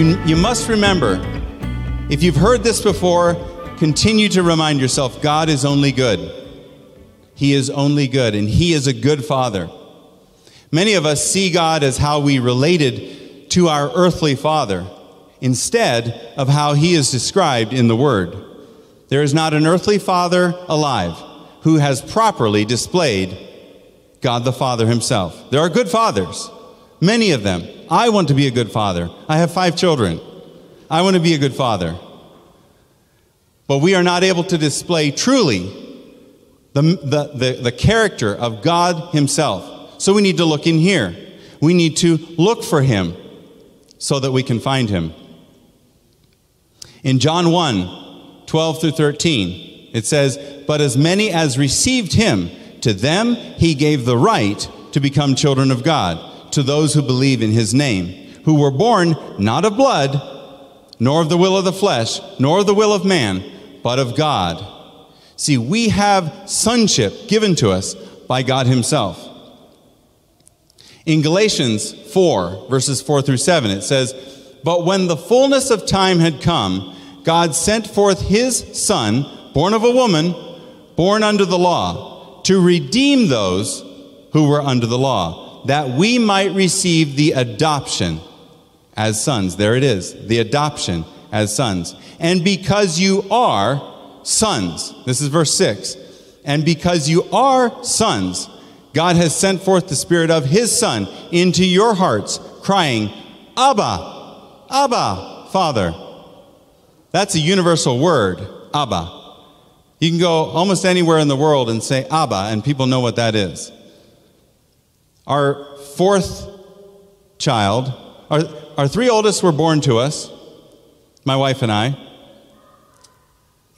you, you must remember if you've heard this before, continue to remind yourself God is only good. He is only good, and He is a good Father. Many of us see God as how we related to our earthly Father instead of how He is described in the Word. There is not an earthly Father alive who has properly displayed God the Father Himself. There are good fathers, many of them. I want to be a good father. I have five children. I want to be a good father. But we are not able to display truly the, the, the, the character of God Himself. So we need to look in here. We need to look for Him so that we can find Him. In John 1 12 through 13, it says, But as many as received Him, to them He gave the right to become children of God, to those who believe in His name, who were born not of blood, nor of the will of the flesh, nor of the will of man, but of God. See, we have sonship given to us by God Himself. In Galatians 4, verses 4 through 7, it says, But when the fullness of time had come, God sent forth His Son, born of a woman, born under the law, to redeem those who were under the law, that we might receive the adoption as sons. There it is, the adoption as sons. And because you are sons. This is verse 6. And because you are sons, God has sent forth the Spirit of His Son into your hearts, crying, Abba, Abba, Father. That's a universal word, Abba. You can go almost anywhere in the world and say Abba, and people know what that is. Our fourth child, our, our three oldest were born to us, my wife and I.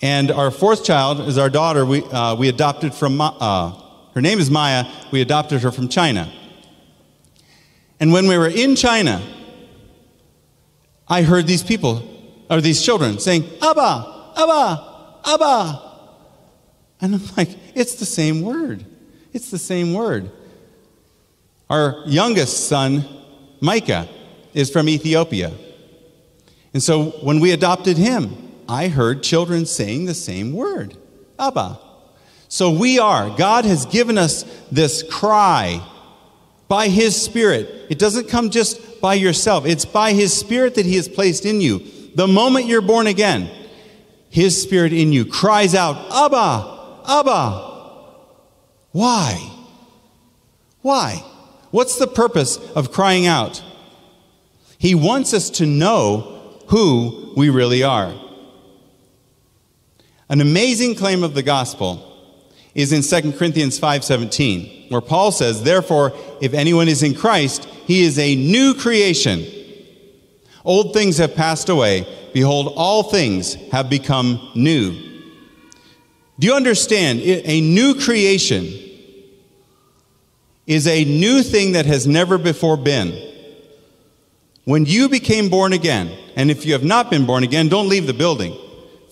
And our fourth child is our daughter. We, uh, we adopted from, uh, her name is Maya. We adopted her from China. And when we were in China, I heard these people, or these children, saying, Abba, Abba, Abba. And I'm like, it's the same word. It's the same word. Our youngest son, Micah, is from Ethiopia. And so when we adopted him, I heard children saying the same word Abba. So we are. God has given us this cry by His Spirit. It doesn't come just by yourself, it's by His Spirit that He has placed in you. The moment you're born again, His Spirit in you cries out, Abba, Abba. Why? Why? What's the purpose of crying out? He wants us to know who we really are. An amazing claim of the gospel is in 2 Corinthians 5:17, where Paul says, "Therefore, if anyone is in Christ, he is a new creation. Old things have passed away; behold, all things have become new." Do you understand? A new creation is a new thing that has never before been. When you became born again, and if you have not been born again, don't leave the building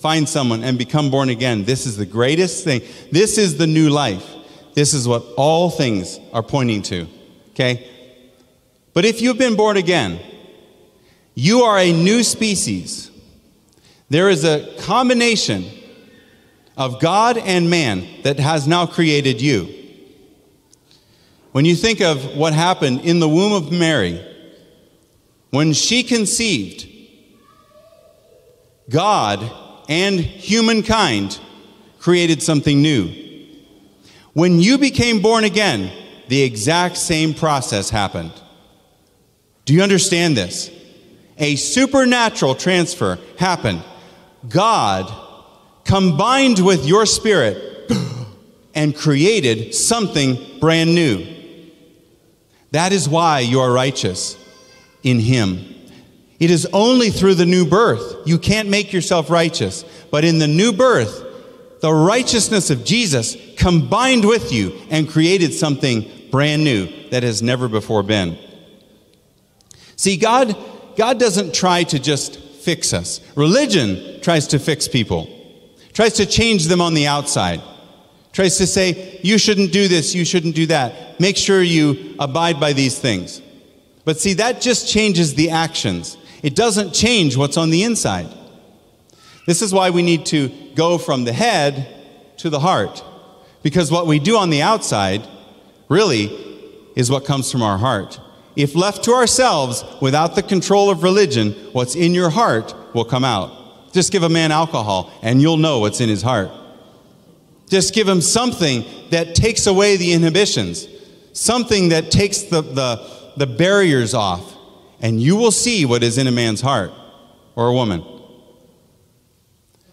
find someone and become born again. This is the greatest thing. This is the new life. This is what all things are pointing to. Okay? But if you've been born again, you are a new species. There is a combination of God and man that has now created you. When you think of what happened in the womb of Mary, when she conceived, God and humankind created something new. When you became born again, the exact same process happened. Do you understand this? A supernatural transfer happened. God combined with your spirit and created something brand new. That is why you are righteous in Him. It is only through the new birth. You can't make yourself righteous. But in the new birth, the righteousness of Jesus combined with you and created something brand new that has never before been. See, God, God doesn't try to just fix us. Religion tries to fix people, tries to change them on the outside, tries to say, you shouldn't do this, you shouldn't do that. Make sure you abide by these things. But see, that just changes the actions. It doesn't change what's on the inside. This is why we need to go from the head to the heart. Because what we do on the outside really is what comes from our heart. If left to ourselves without the control of religion, what's in your heart will come out. Just give a man alcohol and you'll know what's in his heart. Just give him something that takes away the inhibitions, something that takes the, the, the barriers off, and you will see what is in a man's heart or a woman.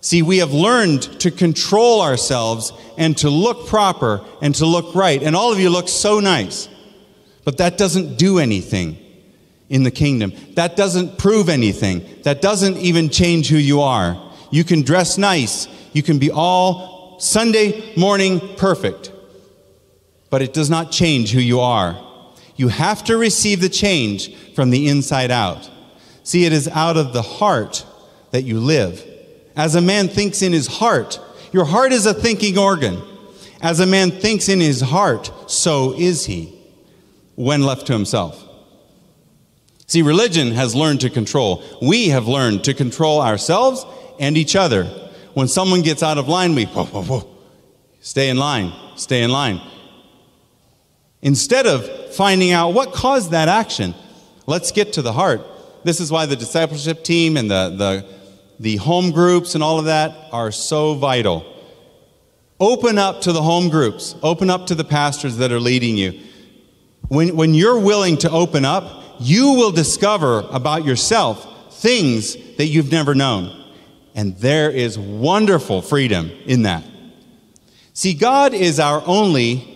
See, we have learned to control ourselves and to look proper and to look right. And all of you look so nice. But that doesn't do anything in the kingdom. That doesn't prove anything. That doesn't even change who you are. You can dress nice. You can be all Sunday morning perfect. But it does not change who you are. You have to receive the change from the inside out. See, it is out of the heart that you live. As a man thinks in his heart, your heart is a thinking organ. As a man thinks in his heart, so is he when left to himself. See, religion has learned to control. We have learned to control ourselves and each other. When someone gets out of line, we whoa, whoa, whoa. Stay in line, stay in line. Instead of finding out what caused that action, let's get to the heart. This is why the discipleship team and the, the, the home groups and all of that are so vital. Open up to the home groups, open up to the pastors that are leading you. When, when you're willing to open up, you will discover about yourself things that you've never known. And there is wonderful freedom in that. See, God is our only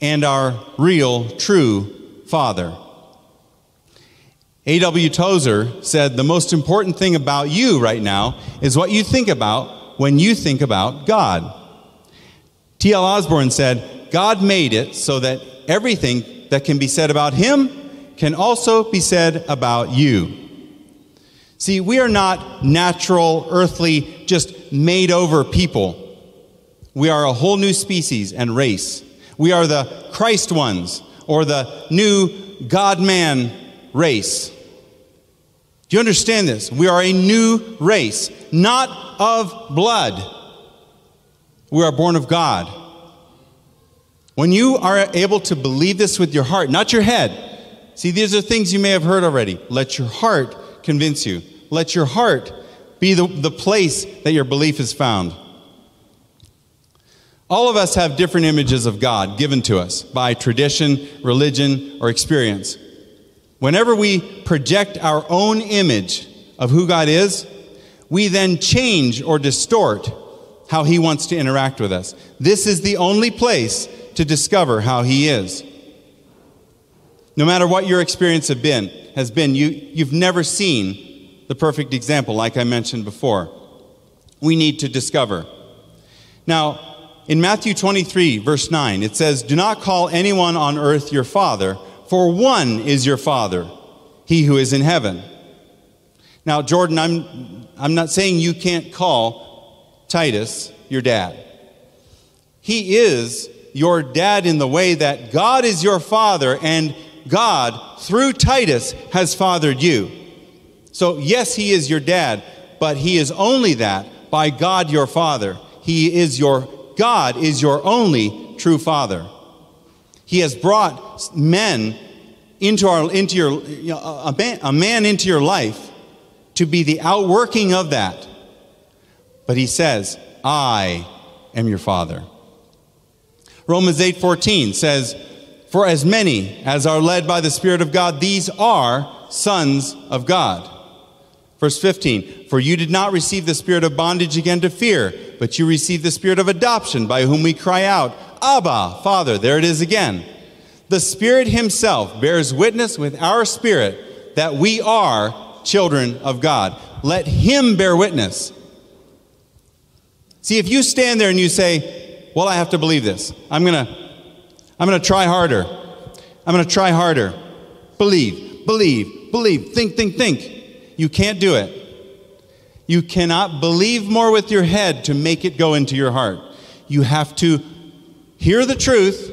and our real, true Father. A.W. Tozer said, The most important thing about you right now is what you think about when you think about God. T.L. Osborn said, God made it so that everything that can be said about him can also be said about you. See, we are not natural, earthly, just made over people. We are a whole new species and race. We are the Christ ones, or the new God man race. Do you understand this? We are a new race, not of blood. We are born of God. When you are able to believe this with your heart, not your head, see, these are things you may have heard already. Let your heart convince you. Let your heart be the, the place that your belief is found. All of us have different images of God given to us by tradition, religion, or experience. Whenever we project our own image of who God is, we then change or distort how He wants to interact with us. This is the only place to discover how He is. No matter what your experience have been, has been, you, you've never seen the perfect example, like I mentioned before. We need to discover. Now, in Matthew 23, verse 9, it says, Do not call anyone on earth your father, for one is your father, he who is in heaven. Now, Jordan, I'm, I'm not saying you can't call Titus your dad. He is your dad in the way that God is your father, and God, through Titus, has fathered you. So, yes, he is your dad, but he is only that by God your father. He is your, God is your only true father. He has brought men into, our, into your, you know, a, man, a man into your life to be the outworking of that. But he says, I am your father. Romans 8:14 says, "For as many as are led by the Spirit of God, these are sons of God." Verse 15, for you did not receive the spirit of bondage again to fear, but you received the spirit of adoption by whom we cry out, Abba, Father. There it is again. The Spirit Himself bears witness with our spirit that we are children of God. Let Him bear witness. See, if you stand there and you say, Well, I have to believe this, I'm going to. I'm going to try harder. I'm going to try harder. Believe, believe, believe. Think, think, think. You can't do it. You cannot believe more with your head to make it go into your heart. You have to hear the truth.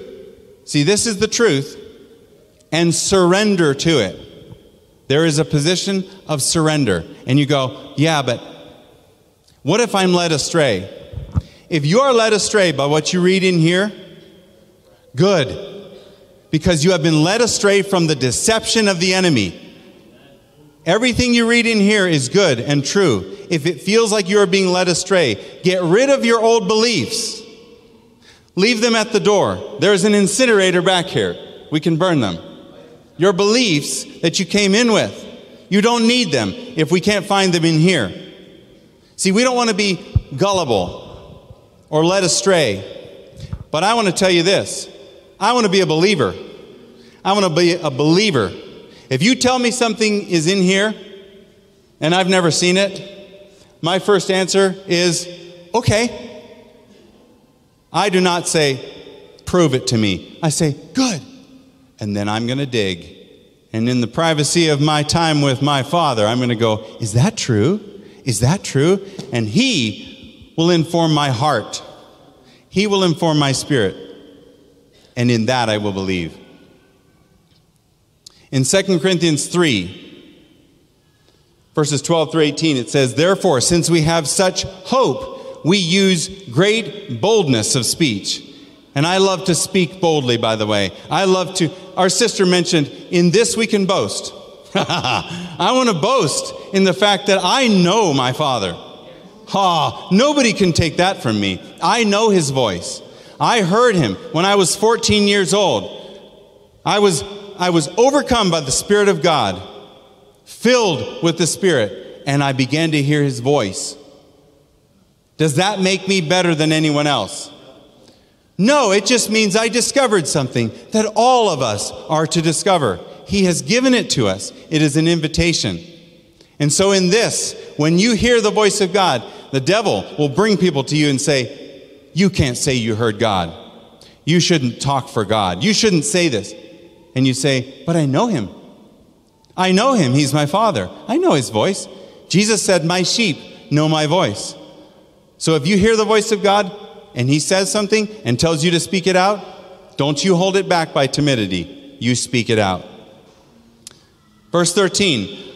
See, this is the truth, and surrender to it. There is a position of surrender. And you go, yeah, but what if I'm led astray? If you are led astray by what you read in here, good. Because you have been led astray from the deception of the enemy. Everything you read in here is good and true. If it feels like you are being led astray, get rid of your old beliefs. Leave them at the door. There's an incinerator back here. We can burn them. Your beliefs that you came in with, you don't need them if we can't find them in here. See, we don't want to be gullible or led astray. But I want to tell you this I want to be a believer. I want to be a believer. If you tell me something is in here and I've never seen it, my first answer is okay. I do not say, prove it to me. I say, good. And then I'm going to dig. And in the privacy of my time with my father, I'm going to go, is that true? Is that true? And he will inform my heart. He will inform my spirit. And in that I will believe. In 2 Corinthians 3, verses 12 through 18, it says, Therefore, since we have such hope, we use great boldness of speech. And I love to speak boldly, by the way. I love to, our sister mentioned, in this we can boast. I want to boast in the fact that I know my Father. Ha, nobody can take that from me. I know his voice. I heard him when I was 14 years old. I was, I was overcome by the Spirit of God, filled with the Spirit, and I began to hear his voice. Does that make me better than anyone else? No, it just means I discovered something that all of us are to discover. He has given it to us, it is an invitation. And so, in this, when you hear the voice of God, the devil will bring people to you and say, You can't say you heard God. You shouldn't talk for God. You shouldn't say this. And you say, But I know him. I know him. He's my father. I know his voice. Jesus said, My sheep know my voice. So if you hear the voice of God and He says something and tells you to speak it out, don't you hold it back by timidity. You speak it out. Verse 13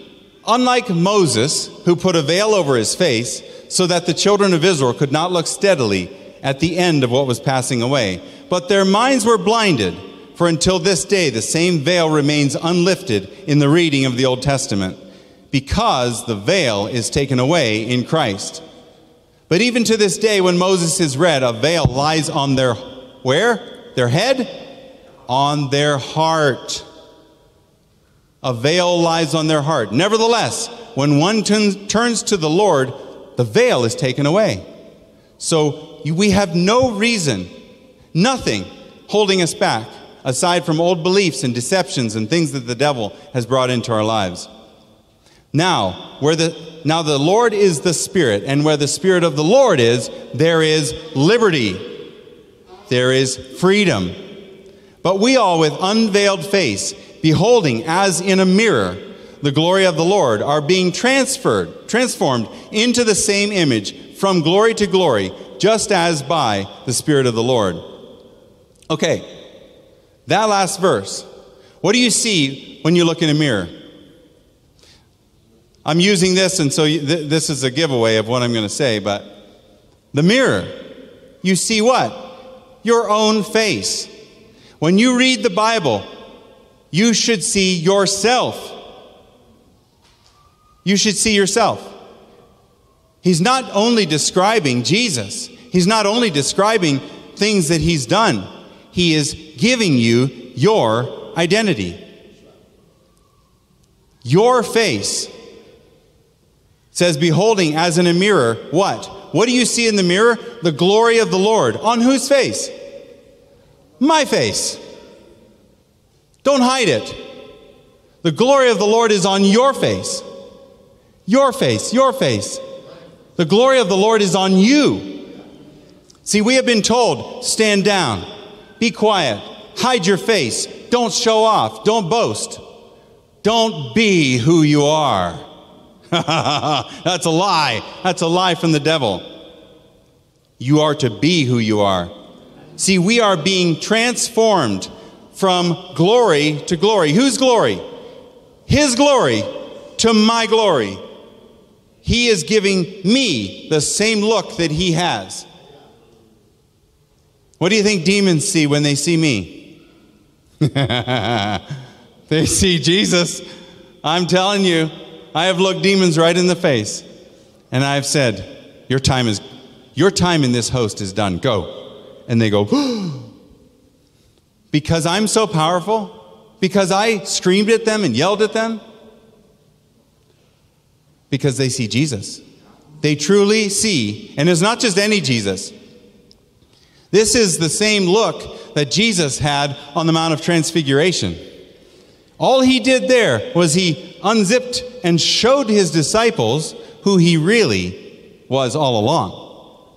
Unlike Moses, who put a veil over his face so that the children of Israel could not look steadily at the end of what was passing away, but their minds were blinded, for until this day the same veil remains unlifted in the reading of the Old Testament, because the veil is taken away in Christ. But even to this day, when Moses is read, a veil lies on their where? Their head? On their heart. A veil lies on their heart. Nevertheless, when one turns to the Lord, the veil is taken away. So we have no reason, nothing holding us back aside from old beliefs and deceptions and things that the devil has brought into our lives. Now, where the now the Lord is the Spirit, and where the Spirit of the Lord is, there is liberty. There is freedom. But we all with unveiled face, beholding as in a mirror the glory of the Lord, are being transferred, transformed into the same image from glory to glory, just as by the Spirit of the Lord. Okay, that last verse. What do you see when you look in a mirror? I'm using this, and so th- this is a giveaway of what I'm going to say, but the mirror, you see what? Your own face. When you read the Bible, you should see yourself. You should see yourself. He's not only describing Jesus, he's not only describing things that he's done, he is giving you your identity. Your face says, Beholding as in a mirror, what? What do you see in the mirror? The glory of the Lord. On whose face? My face. Don't hide it. The glory of the Lord is on your face. Your face, your face. The glory of the Lord is on you. See, we have been told stand down, be quiet, hide your face, don't show off, don't boast, don't be who you are. That's a lie. That's a lie from the devil. You are to be who you are. See, we are being transformed from glory to glory. Whose glory? his glory to my glory. He is giving me the same look that he has. What do you think demons see when they see me? they see Jesus. I'm telling you, I have looked demons right in the face. And I've said, Your time is your time in this host is done. Go. And they go, because I'm so powerful? Because I screamed at them and yelled at them? Because they see Jesus. They truly see, and it's not just any Jesus. This is the same look that Jesus had on the Mount of Transfiguration. All he did there was he unzipped and showed his disciples who he really was all along.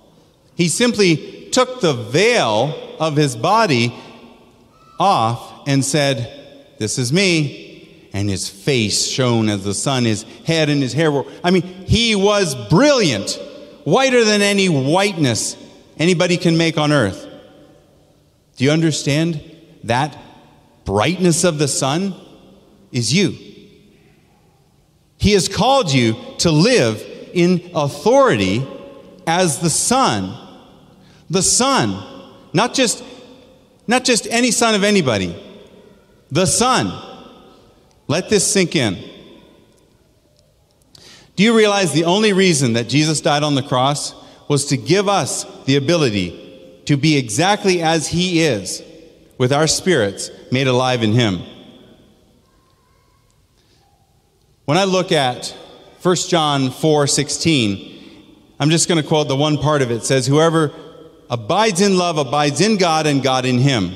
He simply took the veil of his body off and said, This is me. And his face shone as the sun, his head and his hair were. I mean, he was brilliant, whiter than any whiteness anybody can make on earth. Do you understand? That brightness of the sun is you. He has called you to live in authority as the son. The son, not just not just any son of anybody. The son. Let this sink in. Do you realize the only reason that Jesus died on the cross was to give us the ability to be exactly as He is, with our spirits made alive in Him. When I look at 1 John 4 16, I'm just going to quote the one part of it. It says, Whoever abides in love abides in God and God in him.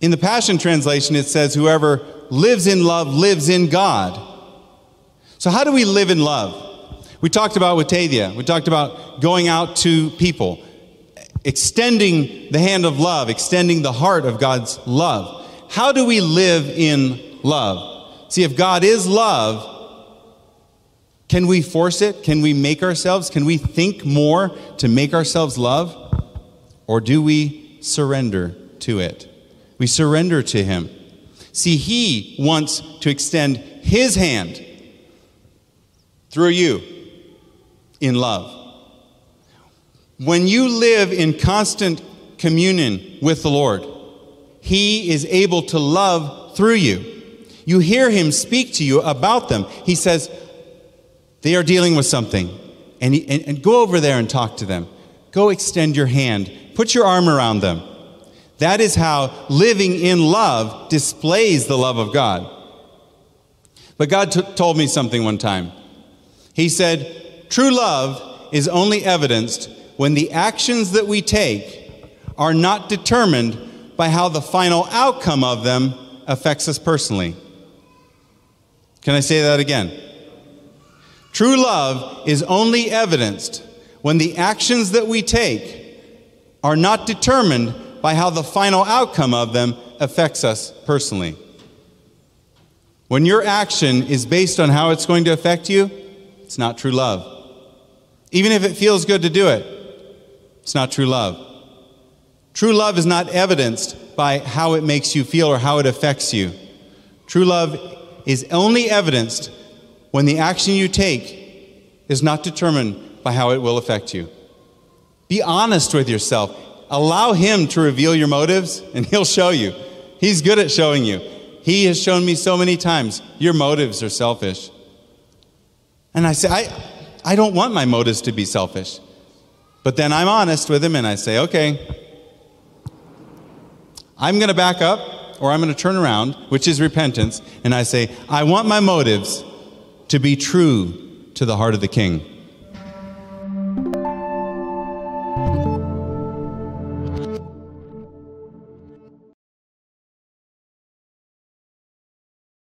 In the Passion Translation, it says, Whoever lives in love lives in God. So, how do we live in love? We talked about with Tathia, we talked about going out to people extending the hand of love, extending the heart of God's love. How do we live in love? See, if God is love, can we force it? Can we make ourselves? Can we think more to make ourselves love? Or do we surrender to it? We surrender to Him. See, He wants to extend His hand through you in love. When you live in constant communion with the Lord, He is able to love through you. You hear Him speak to you about them. He says, They are dealing with something. And, he, and, and go over there and talk to them. Go extend your hand, put your arm around them. That is how living in love displays the love of God. But God t- told me something one time. He said, True love is only evidenced when the actions that we take are not determined by how the final outcome of them affects us personally. Can I say that again? True love is only evidenced when the actions that we take are not determined by how the final outcome of them affects us personally. When your action is based on how it's going to affect you, it's not true love. Even if it feels good to do it, it's not true love. True love is not evidenced by how it makes you feel or how it affects you. True love is only evidenced when the action you take is not determined by how it will affect you. Be honest with yourself. Allow Him to reveal your motives, and He'll show you. He's good at showing you. He has shown me so many times your motives are selfish. And I say, I, I don't want my motives to be selfish. But then I'm honest with him and I say, okay, I'm going to back up or I'm going to turn around, which is repentance, and I say, I want my motives to be true to the heart of the king.